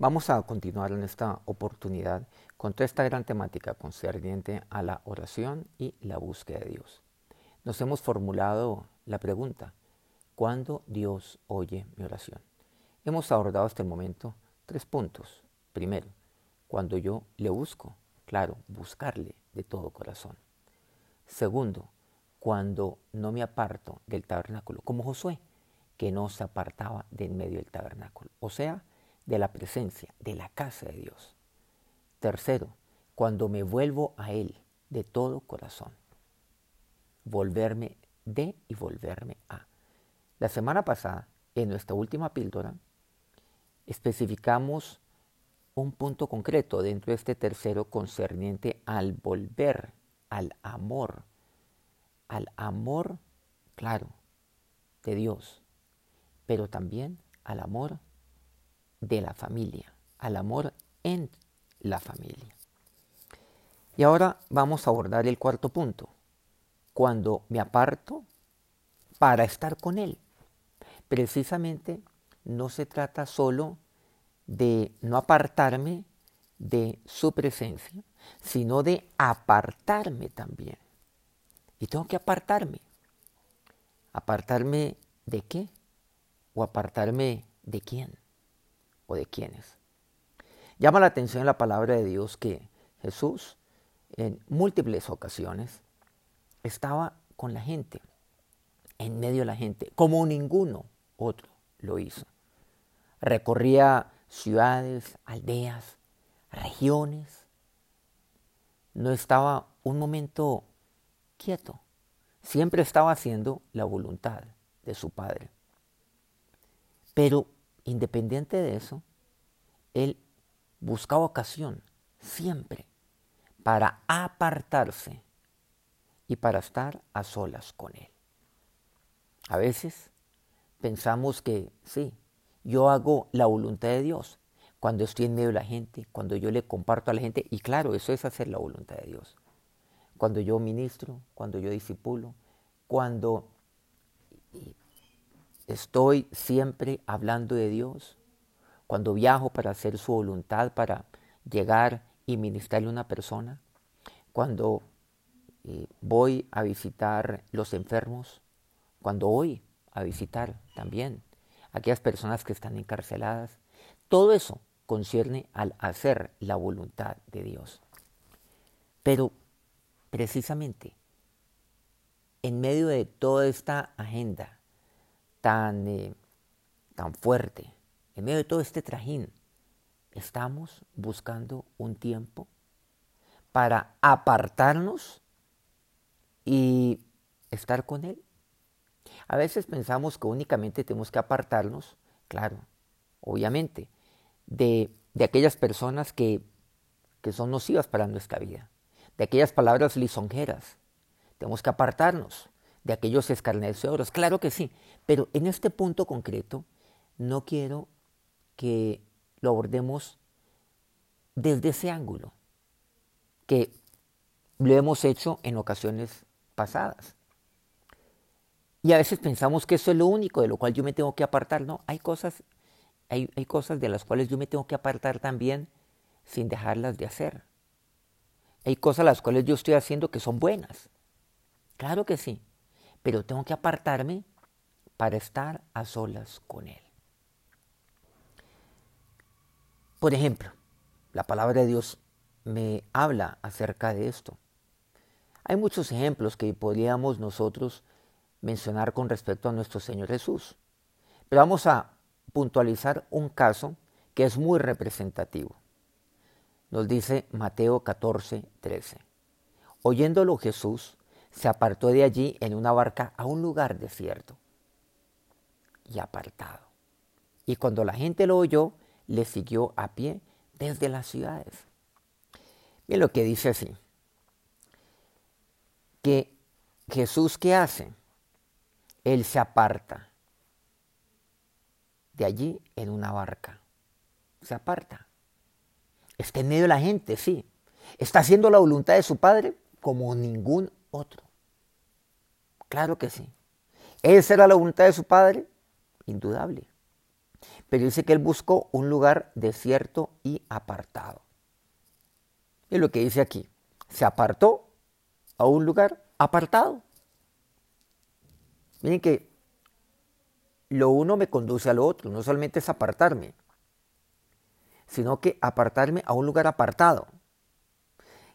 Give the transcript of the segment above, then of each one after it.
Vamos a continuar en esta oportunidad con toda esta gran temática concerniente a la oración y la búsqueda de Dios. Nos hemos formulado la pregunta, ¿cuándo Dios oye mi oración? Hemos abordado hasta el momento tres puntos. Primero, cuando yo le busco, claro, buscarle de todo corazón. Segundo, cuando no me aparto del tabernáculo, como Josué, que no se apartaba de en medio del tabernáculo. O sea, de la presencia, de la casa de Dios. Tercero, cuando me vuelvo a Él de todo corazón. Volverme de y volverme a. La semana pasada, en nuestra última píldora, especificamos un punto concreto dentro de este tercero concerniente al volver, al amor, al amor, claro, de Dios, pero también al amor de la familia, al amor en la familia. Y ahora vamos a abordar el cuarto punto, cuando me aparto para estar con Él. Precisamente no se trata solo de no apartarme de su presencia, sino de apartarme también. Y tengo que apartarme. ¿Apartarme de qué? ¿O apartarme de quién? O de quiénes. Llama la atención la palabra de Dios que Jesús en múltiples ocasiones estaba con la gente, en medio de la gente, como ninguno otro lo hizo. Recorría ciudades, aldeas, regiones. No estaba un momento quieto. Siempre estaba haciendo la voluntad de su Padre. Pero Independiente de eso, él buscaba ocasión siempre para apartarse y para estar a solas con él. A veces pensamos que sí, yo hago la voluntad de Dios cuando estoy en medio de la gente, cuando yo le comparto a la gente, y claro, eso es hacer la voluntad de Dios. Cuando yo ministro, cuando yo disipulo, cuando estoy siempre hablando de Dios. Cuando viajo para hacer su voluntad, para llegar y ministrarle a una persona. Cuando eh, voy a visitar los enfermos. Cuando voy a visitar también aquellas personas que están encarceladas. Todo eso concierne al hacer la voluntad de Dios. Pero precisamente en medio de toda esta agenda tan, eh, tan fuerte, en medio de todo este trajín, estamos buscando un tiempo para apartarnos y estar con Él. A veces pensamos que únicamente tenemos que apartarnos, claro, obviamente, de, de aquellas personas que, que son nocivas para nuestra vida, de aquellas palabras lisonjeras. Tenemos que apartarnos de aquellos escarnecedores. Claro que sí, pero en este punto concreto no quiero que lo abordemos desde ese ángulo, que lo hemos hecho en ocasiones pasadas. Y a veces pensamos que eso es lo único de lo cual yo me tengo que apartar. No, hay cosas, hay, hay cosas de las cuales yo me tengo que apartar también sin dejarlas de hacer. Hay cosas las cuales yo estoy haciendo que son buenas. Claro que sí pero tengo que apartarme para estar a solas con Él. Por ejemplo, la palabra de Dios me habla acerca de esto. Hay muchos ejemplos que podríamos nosotros mencionar con respecto a nuestro Señor Jesús, pero vamos a puntualizar un caso que es muy representativo. Nos dice Mateo 14, 13. Oyéndolo Jesús, se apartó de allí en una barca a un lugar desierto y apartado. Y cuando la gente lo oyó, le siguió a pie desde las ciudades. Miren lo que dice así. Que Jesús, ¿qué hace? Él se aparta de allí en una barca. Se aparta. Está en medio de la gente, sí. Está haciendo la voluntad de su Padre como ningún otro. Claro que sí. ¿Esa era la voluntad de su padre? Indudable. Pero dice que él buscó un lugar desierto y apartado. Es lo que dice aquí. Se apartó a un lugar apartado. Miren que lo uno me conduce a lo otro, no solamente es apartarme, sino que apartarme a un lugar apartado.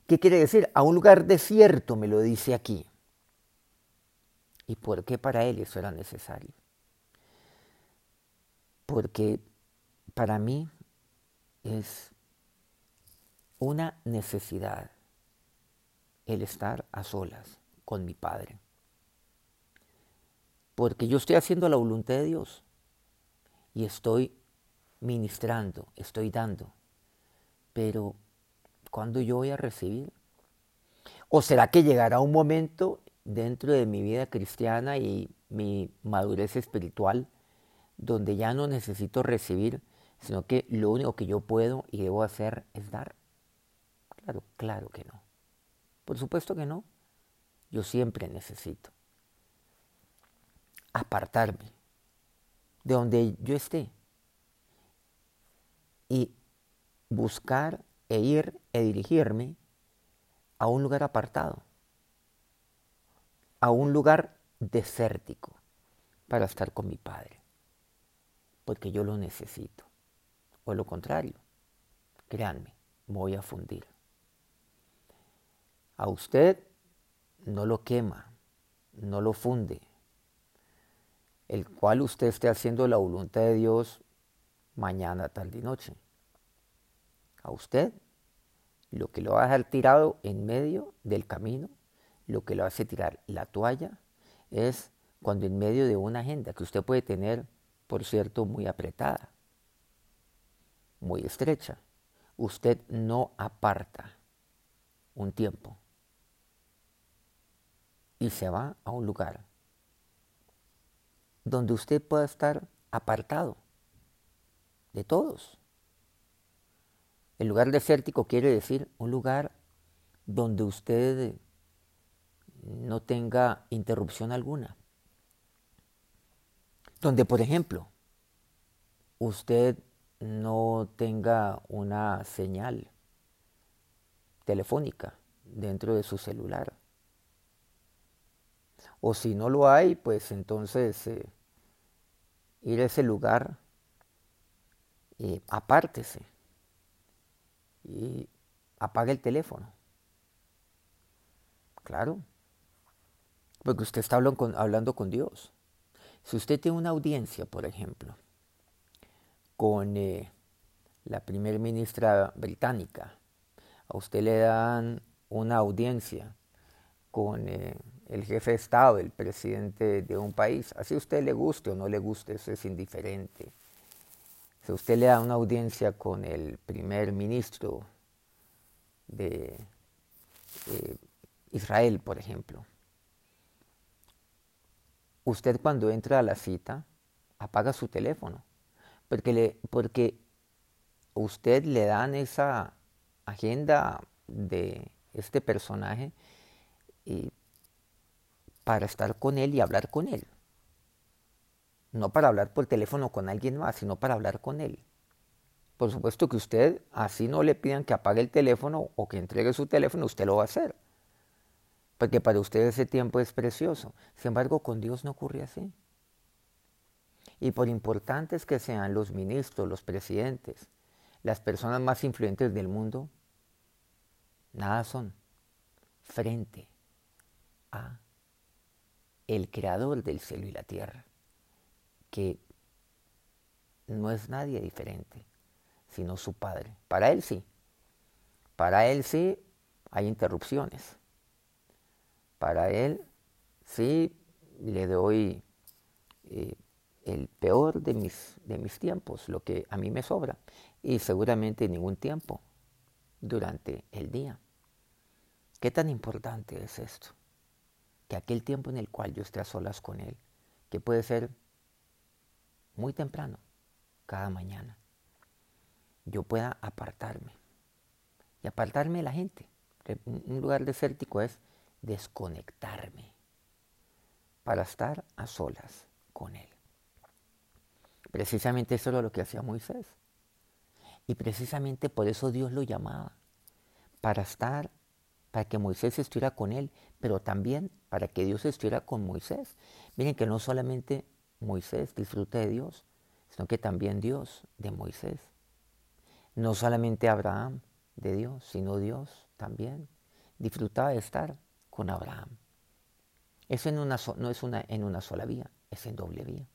¿Qué quiere decir? A un lugar desierto, me lo dice aquí. ¿Y por qué para él eso era necesario? Porque para mí es una necesidad el estar a solas con mi Padre. Porque yo estoy haciendo la voluntad de Dios y estoy ministrando, estoy dando. Pero, ¿cuándo yo voy a recibir? ¿O será que llegará un momento dentro de mi vida cristiana y mi madurez espiritual donde ya no necesito recibir, sino que lo único que yo puedo y debo hacer es dar? Claro, claro que no. Por supuesto que no. Yo siempre necesito apartarme de donde yo esté y buscar e ir e dirigirme a un lugar apartado, a un lugar desértico para estar con mi Padre, porque yo lo necesito. O lo contrario, créanme, voy a fundir. A usted no lo quema, no lo funde, el cual usted esté haciendo la voluntad de Dios mañana, tarde y noche. A usted lo que lo va a dejar tirado en medio del camino, lo que lo hace tirar la toalla, es cuando en medio de una agenda que usted puede tener, por cierto, muy apretada, muy estrecha, usted no aparta un tiempo y se va a un lugar donde usted pueda estar apartado de todos. El lugar desértico quiere decir un lugar donde usted no tenga interrupción alguna. Donde, por ejemplo, usted no tenga una señal telefónica dentro de su celular o si no lo hay, pues entonces eh, ir a ese lugar, y apártese y apague el teléfono. Claro, porque usted está hablando hablando con Dios. Si usted tiene una audiencia, por ejemplo, con eh, la primer ministra británica, a usted le dan una audiencia con eh, el jefe de Estado, el presidente de un país. Así a usted le guste o no le guste, eso es indiferente. Si usted le da una audiencia con el primer ministro de Israel, por ejemplo, usted cuando entra a la cita apaga su teléfono, porque, porque usted le dan esa agenda de este personaje y para estar con él y hablar con él. No para hablar por teléfono con alguien más, sino para hablar con él. Por supuesto que usted, así no le pidan que apague el teléfono o que entregue su teléfono, usted lo va a hacer. Porque para usted ese tiempo es precioso. Sin embargo, con Dios no ocurre así. Y por importantes que sean los ministros, los presidentes, las personas más influyentes del mundo, nada son frente a el creador del cielo y la tierra, que no es nadie diferente, sino su Padre. Para Él sí, para Él sí hay interrupciones. Para Él sí le doy eh, el peor de mis, de mis tiempos, lo que a mí me sobra, y seguramente ningún tiempo durante el día. ¿Qué tan importante es esto? que aquel tiempo en el cual yo esté a solas con Él, que puede ser muy temprano, cada mañana, yo pueda apartarme. Y apartarme de la gente. Un lugar desértico es desconectarme para estar a solas con Él. Precisamente eso era lo que hacía Moisés. Y precisamente por eso Dios lo llamaba, para estar, para que Moisés estuviera con él, pero también para que Dios estuviera con Moisés. Miren que no solamente Moisés disfruta de Dios, sino que también Dios de Moisés. No solamente Abraham de Dios, sino Dios también disfrutaba de estar con Abraham. Eso no es una, en una sola vía, es en doble vía.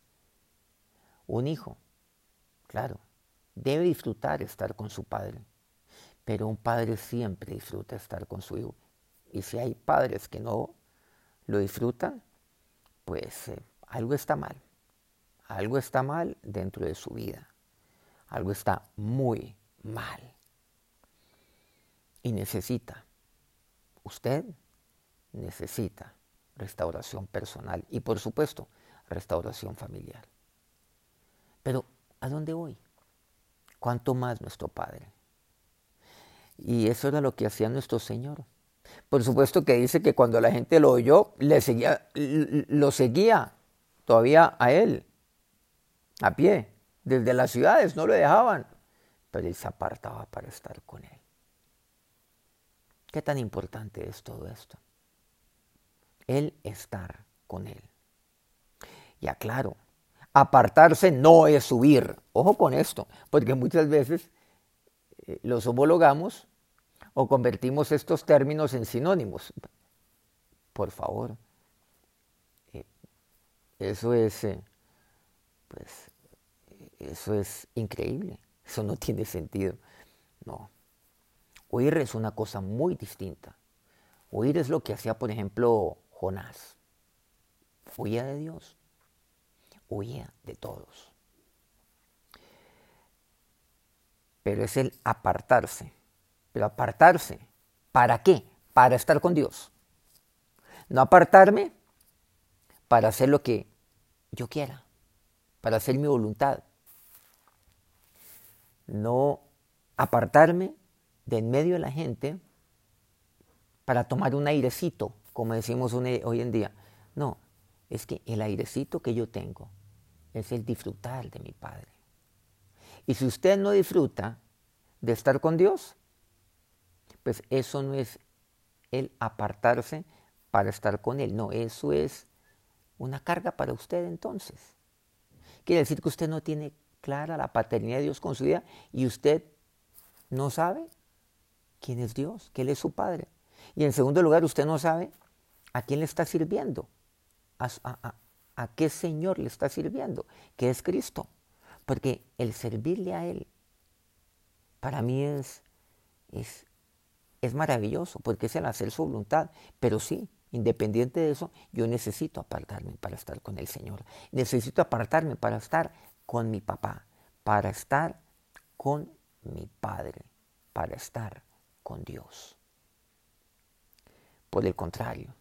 Un hijo, claro, debe disfrutar estar con su padre, pero un padre siempre disfruta estar con su hijo. Y si hay padres que no lo disfrutan, pues eh, algo está mal. Algo está mal dentro de su vida. Algo está muy mal. Y necesita, usted necesita restauración personal y por supuesto restauración familiar. Pero ¿a dónde voy? ¿Cuánto más nuestro Padre? Y eso era lo que hacía nuestro Señor. Por supuesto que dice que cuando la gente lo oyó, le seguía, lo seguía todavía a él, a pie. Desde las ciudades no lo dejaban, pero él se apartaba para estar con él. ¿Qué tan importante es todo esto? El estar con él. Y aclaro, apartarse no es huir. Ojo con esto, porque muchas veces eh, los homologamos o convertimos estos términos en sinónimos. Por favor, eh, eso es, eh, pues, eso es increíble. Eso no tiene sentido. No. Huir es una cosa muy distinta. Huir es lo que hacía, por ejemplo, Jonás. Huía de Dios. Huía de todos. Pero es el apartarse. Pero apartarse, ¿para qué? Para estar con Dios. No apartarme para hacer lo que yo quiera, para hacer mi voluntad. No apartarme de en medio de la gente para tomar un airecito, como decimos hoy en día. No, es que el airecito que yo tengo es el disfrutar de mi Padre. Y si usted no disfruta de estar con Dios, pues eso no es el apartarse para estar con Él. No, eso es una carga para usted entonces. Quiere decir que usted no tiene clara la paternidad de Dios con su vida y usted no sabe quién es Dios, que Él es su Padre. Y en segundo lugar, usted no sabe a quién le está sirviendo, a, qué Señor le está sirviendo, que es Cristo. Porque el servirle a Él, para mí es, es, es maravilloso, porque es el hacer su voluntad. Pero sí, independiente de eso, yo necesito apartarme para estar con el Señor. Necesito apartarme para estar con mi papá, para estar con mi Padre, para estar con Dios. Por el contrario,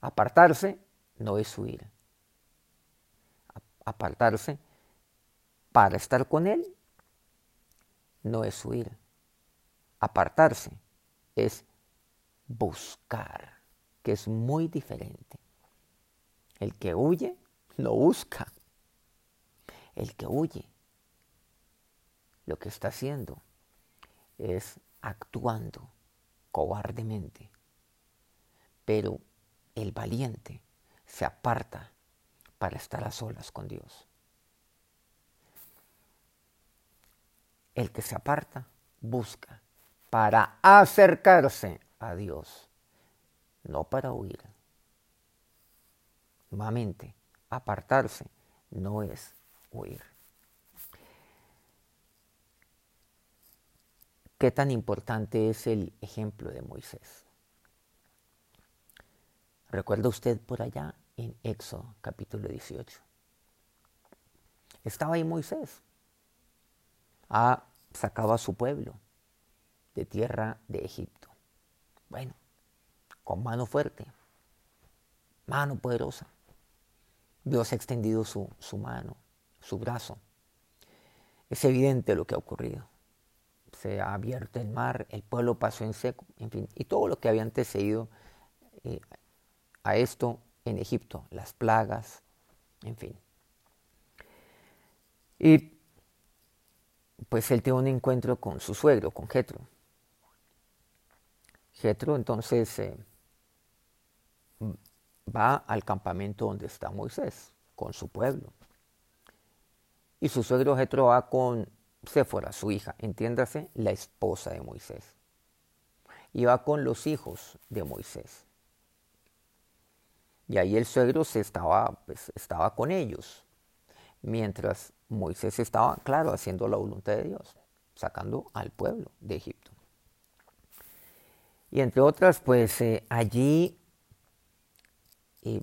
apartarse no es huir. Apartarse para estar con Él no es huir. Apartarse es buscar, que es muy diferente. El que huye no busca. El que huye lo que está haciendo es actuando cobardemente. Pero el valiente se aparta para estar a solas con Dios. El que se aparta busca para acercarse a Dios, no para huir. Nuevamente, apartarse no es huir. ¿Qué tan importante es el ejemplo de Moisés? ¿Recuerda usted por allá en Éxodo capítulo 18? Estaba ahí Moisés. Ha sacado a su pueblo de tierra de Egipto. Bueno, con mano fuerte, mano poderosa. Dios ha extendido su, su mano, su brazo. Es evidente lo que ha ocurrido se ha abierto el mar, el pueblo pasó en seco, en fin, y todo lo que había antecedido eh, a esto en Egipto, las plagas, en fin. Y pues él tiene un encuentro con su suegro, con Jetro. Jetro entonces eh, va al campamento donde está Moisés, con su pueblo. Y su suegro Jetro va con Séfora, su hija, entiéndase, la esposa de Moisés. Y va con los hijos de Moisés. Y ahí el suegro se estaba, pues, estaba con ellos, mientras Moisés estaba, claro, haciendo la voluntad de Dios, sacando al pueblo de Egipto. Y entre otras, pues eh, allí eh,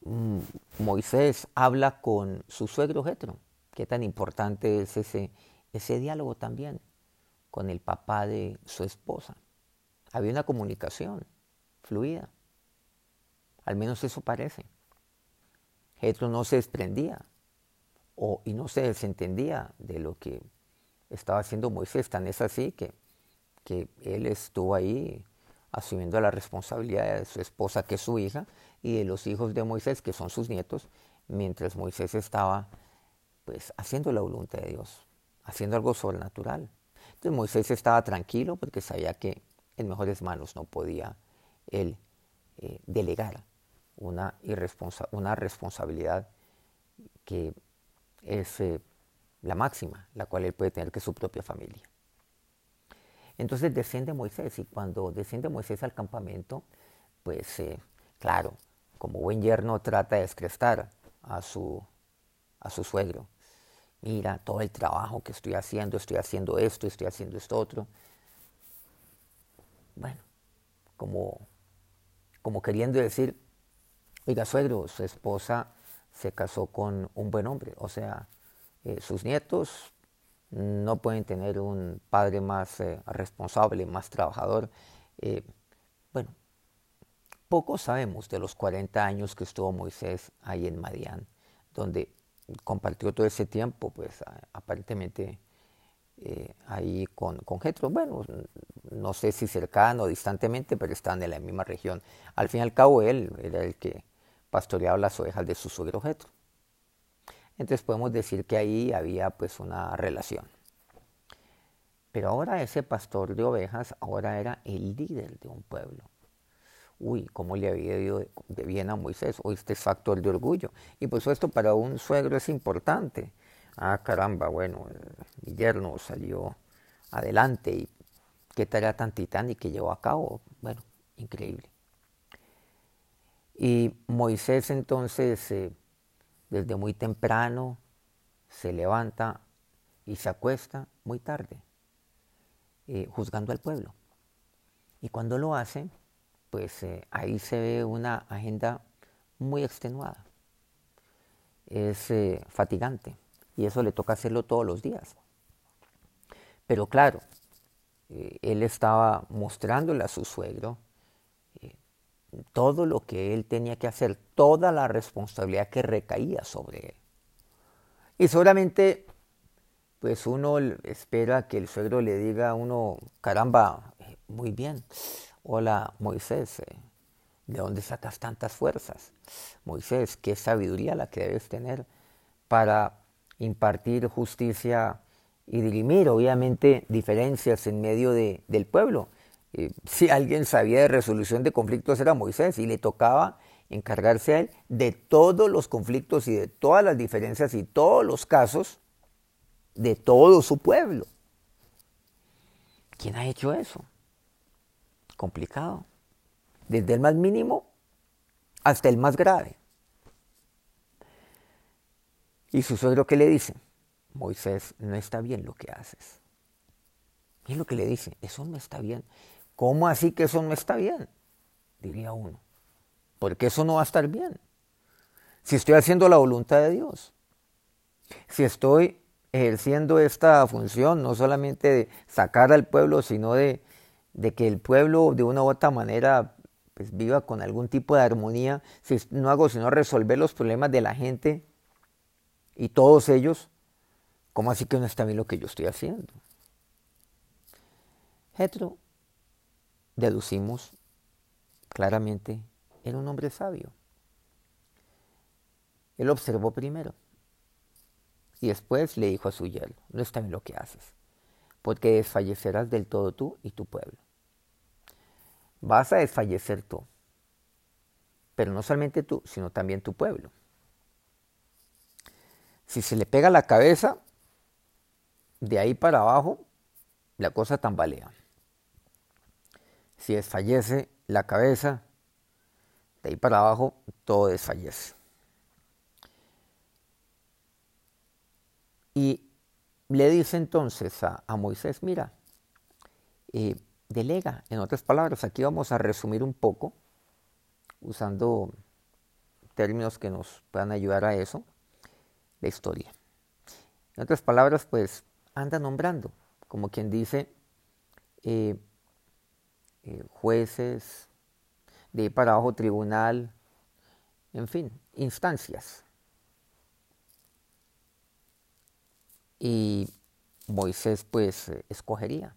mm, Moisés habla con su suegro Jetro. Qué tan importante es ese, ese diálogo también con el papá de su esposa. Había una comunicación fluida. Al menos eso parece. Jetro no se desprendía o, y no se desentendía de lo que estaba haciendo Moisés. Tan es así que, que él estuvo ahí asumiendo la responsabilidad de su esposa, que es su hija, y de los hijos de Moisés, que son sus nietos, mientras Moisés estaba pues haciendo la voluntad de Dios, haciendo algo sobrenatural. Entonces Moisés estaba tranquilo porque sabía que en mejores manos no podía él eh, delegar una, una responsabilidad que es eh, la máxima, la cual él puede tener que su propia familia. Entonces desciende Moisés y cuando desciende Moisés al campamento, pues eh, claro, como buen yerno trata de descrestar a su, a su suegro. Mira todo el trabajo que estoy haciendo, estoy haciendo esto, estoy haciendo esto otro. Bueno, como, como queriendo decir, Oiga, suegro, su esposa se casó con un buen hombre, o sea, eh, sus nietos no pueden tener un padre más eh, responsable, más trabajador. Eh, bueno, poco sabemos de los 40 años que estuvo Moisés ahí en Madián, donde compartió todo ese tiempo, pues aparentemente ahí con, con Jetro. Bueno, no sé si cercano o distantemente, pero están en la misma región. Al fin y al cabo, él era el que pastoreaba las ovejas de su suegro Jetro. Entonces podemos decir que ahí había pues una relación. Pero ahora ese pastor de ovejas ahora era el líder de un pueblo. Uy, cómo le había ido de bien a Moisés. O este factor de orgullo. Y pues esto para un suegro es importante. Ah, caramba, bueno, mi yerno salió adelante y qué tarea tan titánica que llevó a cabo. Bueno, increíble. Y Moisés entonces, eh, desde muy temprano, se levanta y se acuesta muy tarde, eh, juzgando al pueblo. Y cuando lo hace, pues eh, ahí se ve una agenda muy extenuada. Es fatigante y eso le toca hacerlo todos los días. Pero claro, él estaba mostrándole a su suegro todo lo que él tenía que hacer, toda la responsabilidad que recaía sobre él. Y seguramente, pues uno espera que el suegro le diga a uno, caramba, eh, muy bien, hola Moisés, eh, ¿de dónde sacas tantas fuerzas? Moisés, qué sabiduría la que debes tener para impartir justicia y dirimir, obviamente, diferencias en medio del pueblo eh, si alguien sabía de resolución de conflictos era Moisés y le tocaba encargarse a él de todos los conflictos y de todas las diferencias y todos los casos de todo su pueblo. ¿Quién ha hecho eso? Complicado. Desde el más mínimo hasta el más grave. Y su suegro que le dice, Moisés, no está bien lo que haces. ¿Qué es lo que le dice? Eso no está bien. ¿Cómo así que eso no está bien? Diría uno. Porque eso no va a estar bien. Si estoy haciendo la voluntad de Dios. Si estoy ejerciendo esta función, no solamente de sacar al pueblo, sino de, que el pueblo de una u otra manera pues, viva con algún tipo de armonía, si no hago sino resolver los problemas de la gente y todos ellos, ¿cómo así que no está bien lo que yo estoy haciendo? Jetro deducimos claramente, era un hombre sabio. Él observó primero Y después le dijo a su yerno, no está bien lo que haces, porque desfallecerás del todo tú y tu pueblo. Vas a desfallecer tú, pero no solamente tú, sino también tu pueblo. Si se le pega la cabeza, de ahí para abajo, la cosa tambalea. Si desfallece la cabeza, de ahí para abajo, todo desfallece. Y le dice entonces a, Moisés, mira, eh, delega, en otras palabras, aquí vamos a resumir un poco, usando términos que nos puedan ayudar a eso, la historia. En otras palabras, pues anda nombrando, como quien dice, eh, eh, jueces, de ahí para abajo tribunal, en fin, instancias. Y Moisés pues escogería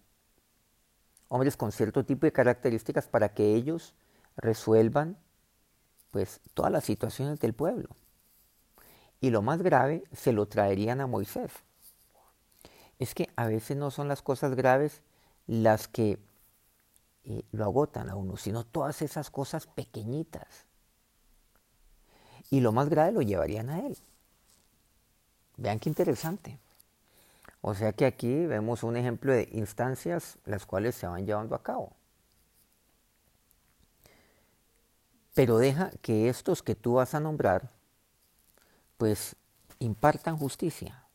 hombres con cierto tipo de características para que ellos resuelvan pues todas las situaciones del pueblo. Y lo más grave se lo traerían a Moisés. Es que a veces no son las cosas graves las que eh, lo agotan a uno, sino todas esas cosas pequeñitas. Y lo más grave lo llevarían a él. Vean qué interesante. O sea que aquí vemos un ejemplo de instancias las cuales se van llevando a cabo. Pero deja que estos que tú vas a nombrar, pues impartan justicia,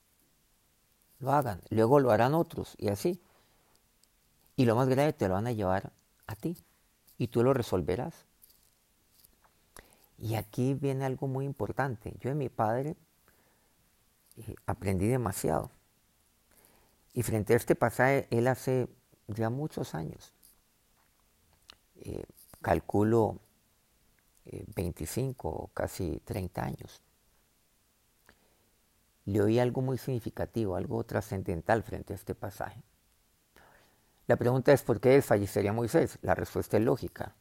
lo hagan, luego lo harán otros y así. Y lo más grave te lo van a llevar a ti y tú lo resolverás. Y aquí viene algo muy importante. Yo de mi padre eh, aprendí demasiado. Y frente a este pasaje, él hace ya muchos años, eh, calculo 25 eh, o casi 30 años, le oí algo muy significativo, algo trascendental frente a este pasaje. La pregunta es, ¿por qué desfallecería Moisés? La respuesta es lógica.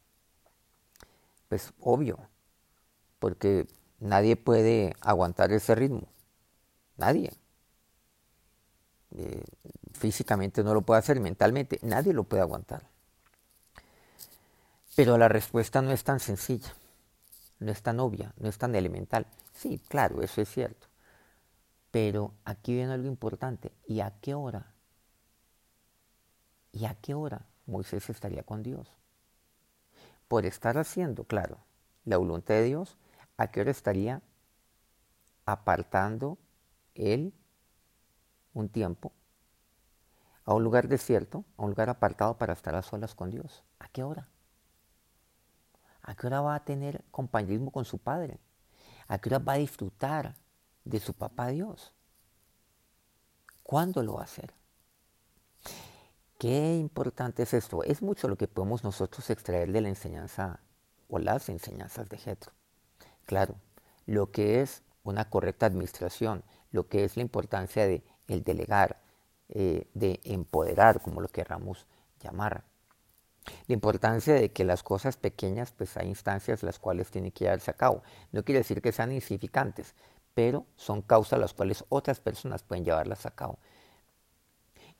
Pues obvio, porque nadie puede aguantar ese ritmo. Nadie. Eh, físicamente no lo puede hacer, mentalmente nadie lo puede aguantar. Pero la respuesta no es tan sencilla, no es tan obvia, no es tan elemental. Sí, claro, eso es cierto. Pero aquí viene algo importante. ¿Y a qué hora? ¿Y a qué hora Moisés estaría con Dios? Por estar haciendo, claro, la voluntad de Dios, ¿a qué hora estaría apartando él un tiempo a un lugar desierto, a un lugar apartado para estar a solas con Dios. ¿A qué hora? ¿A qué hora va a tener compañerismo con su Padre? ¿A qué hora va a disfrutar de su papá Dios? ¿Cuándo lo va a hacer? Qué importante es esto. Es mucho lo que podemos nosotros extraer de la enseñanza o las enseñanzas de Jetro. Claro, lo que es una correcta administración, lo que es la importancia de el delegar, eh, de empoderar, como lo querramos llamar. La importancia de que las cosas pequeñas, pues hay instancias las cuales tienen que llevarse a cabo. No quiere decir que sean insignificantes, pero son causas las cuales otras personas pueden llevarlas a cabo.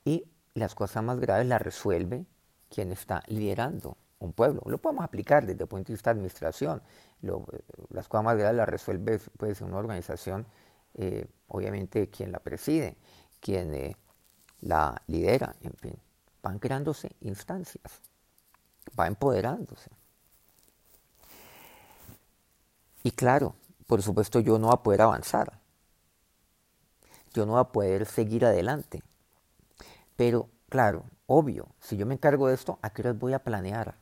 Y las cosas más graves las resuelve quien está liderando un pueblo. Lo podemos aplicar desde el punto de vista de administración. las cosas más graves las resuelve pues, una organización eh, obviamente quien la preside, quien eh, la lidera, en fin, van creándose instancias, va empoderándose. Y claro, por supuesto yo no voy a poder avanzar, yo no voy a poder seguir adelante, pero claro, obvio, si yo me encargo de esto, ¿a qué horas voy a planear?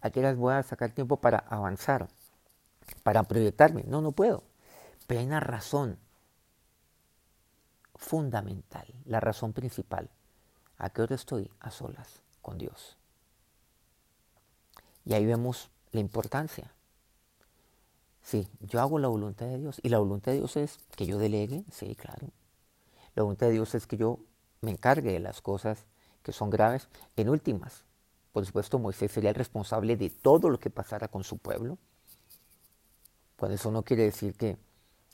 ¿A qué horas voy a sacar tiempo para avanzar? Para proyectarme. No, no puedo. Pero hay una razón fundamental, la razón principal. ¿A qué hora estoy a solas con Dios? Y ahí vemos la importancia. Sí, yo hago la voluntad de Dios. Y la voluntad de Dios es que yo delegue, sí, claro. La voluntad de Dios es que yo me encargue de las cosas que son graves. En últimas, por supuesto, Moisés sería el responsable de todo lo que pasara con su pueblo. Pues eso no quiere decir que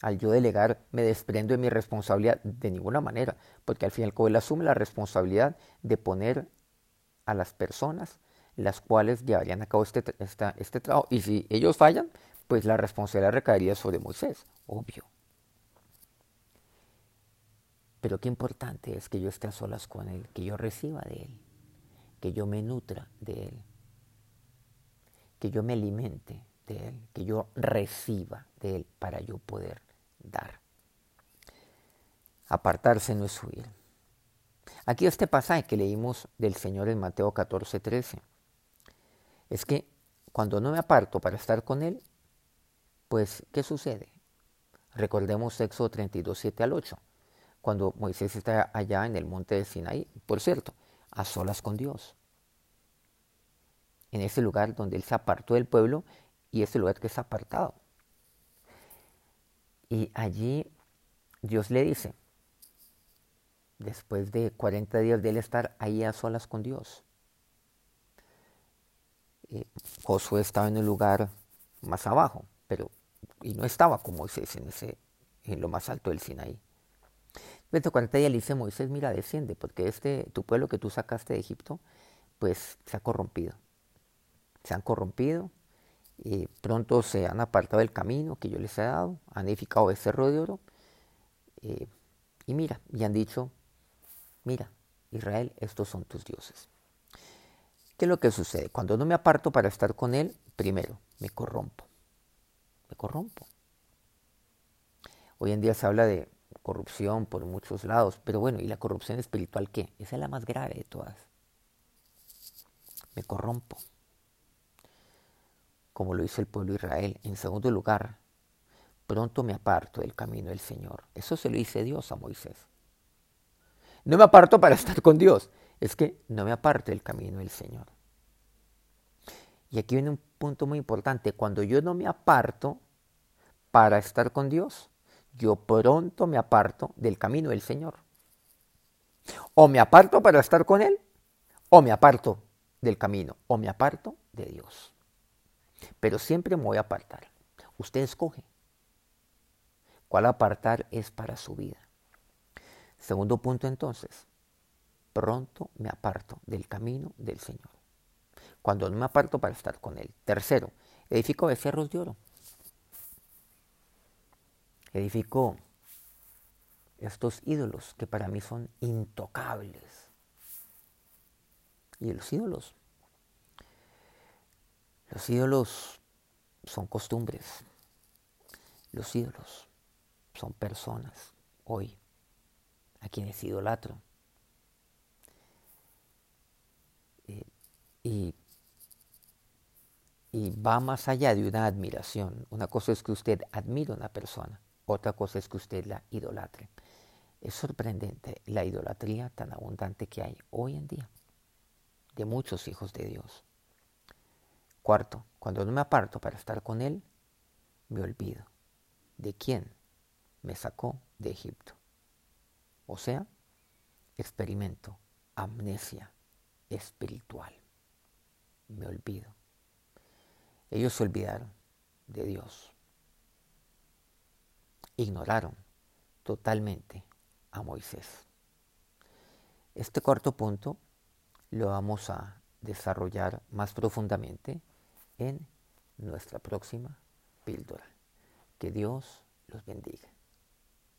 al yo delegar me desprendo de mi responsabilidad de ninguna manera, porque al fin y al cabo él asume la responsabilidad de poner a las personas las cuales llevarían a cabo este, este trabajo. Y si ellos fallan, pues la responsabilidad recaería sobre Moisés, obvio. Pero qué importante es que yo esté a solas con Él, que yo reciba de Él, que yo me nutra de Él, que yo me alimente de Él, que yo reciba de Él para yo poder dar. Apartarse no es huir. Aquí este pasaje que leímos del Señor en Mateo 14, 13, es que cuando no me aparto para estar con Él, pues, ¿qué sucede? Recordemos Éxodo 32, 7 al 8 cuando Moisés está allá en el monte de Sinaí, por cierto, a solas con Dios. En ese lugar donde él se apartó del pueblo y ese lugar que es apartado. Y allí Dios le dice, después de 40 días de él estar ahí a solas con Dios, eh, Josué estaba en el lugar más abajo, pero y no estaba con Moisés en lo más alto del Sinaí. Verso 40 le dice Moisés, mira, desciende, porque este, tu pueblo que tú sacaste de Egipto, pues se ha corrompido. Se han corrompido pronto se han apartado del camino que yo les he dado, han edificado ese cerro de oro. Eh, y mira, y han dicho, mira, Israel, estos son tus dioses. ¿Qué es lo que sucede? Cuando no me aparto para estar con él, primero, me corrompo. Me corrompo. Hoy en día se habla de corrupción por muchos lados, pero bueno, ¿y la corrupción espiritual qué? Esa es la más grave de todas. Me corrompo, como lo hizo el pueblo de Israel. En segundo lugar, pronto me aparto del camino del Señor. Eso se lo dice Dios a Moisés. No me aparto para estar con Dios, es que no me aparto del camino del Señor. Y aquí viene un punto muy importante. Cuando yo no me aparto para estar con Dios, yo pronto me aparto del camino del Señor. O me aparto para estar con Él, o me aparto del camino, o me aparto de Dios. Pero siempre me voy a apartar. Usted escoge cuál apartar es para su vida. Segundo punto entonces, pronto me aparto del camino del Señor. Cuando no me aparto para estar con Él. Tercero, edifico becerros de oro edificó estos ídolos que para mí son intocables. Y los ídolos, los ídolos son costumbres, los ídolos son personas hoy a quienes idolatro. Eh, y, y va más allá de una admiración. Una cosa es que usted admira a una persona otra cosa es que usted la idolatre. Es sorprendente la idolatría tan abundante que hay hoy en día de muchos hijos de Dios. Cuarto, cuando no me aparto para estar con Él, me olvido de quién me sacó de Egipto. O sea, experimento amnesia espiritual. Me olvido. Ellos se olvidaron de Dios ignoraron totalmente a Moisés. Este cuarto punto lo vamos a desarrollar más profundamente en nuestra próxima píldora. Que Dios los bendiga.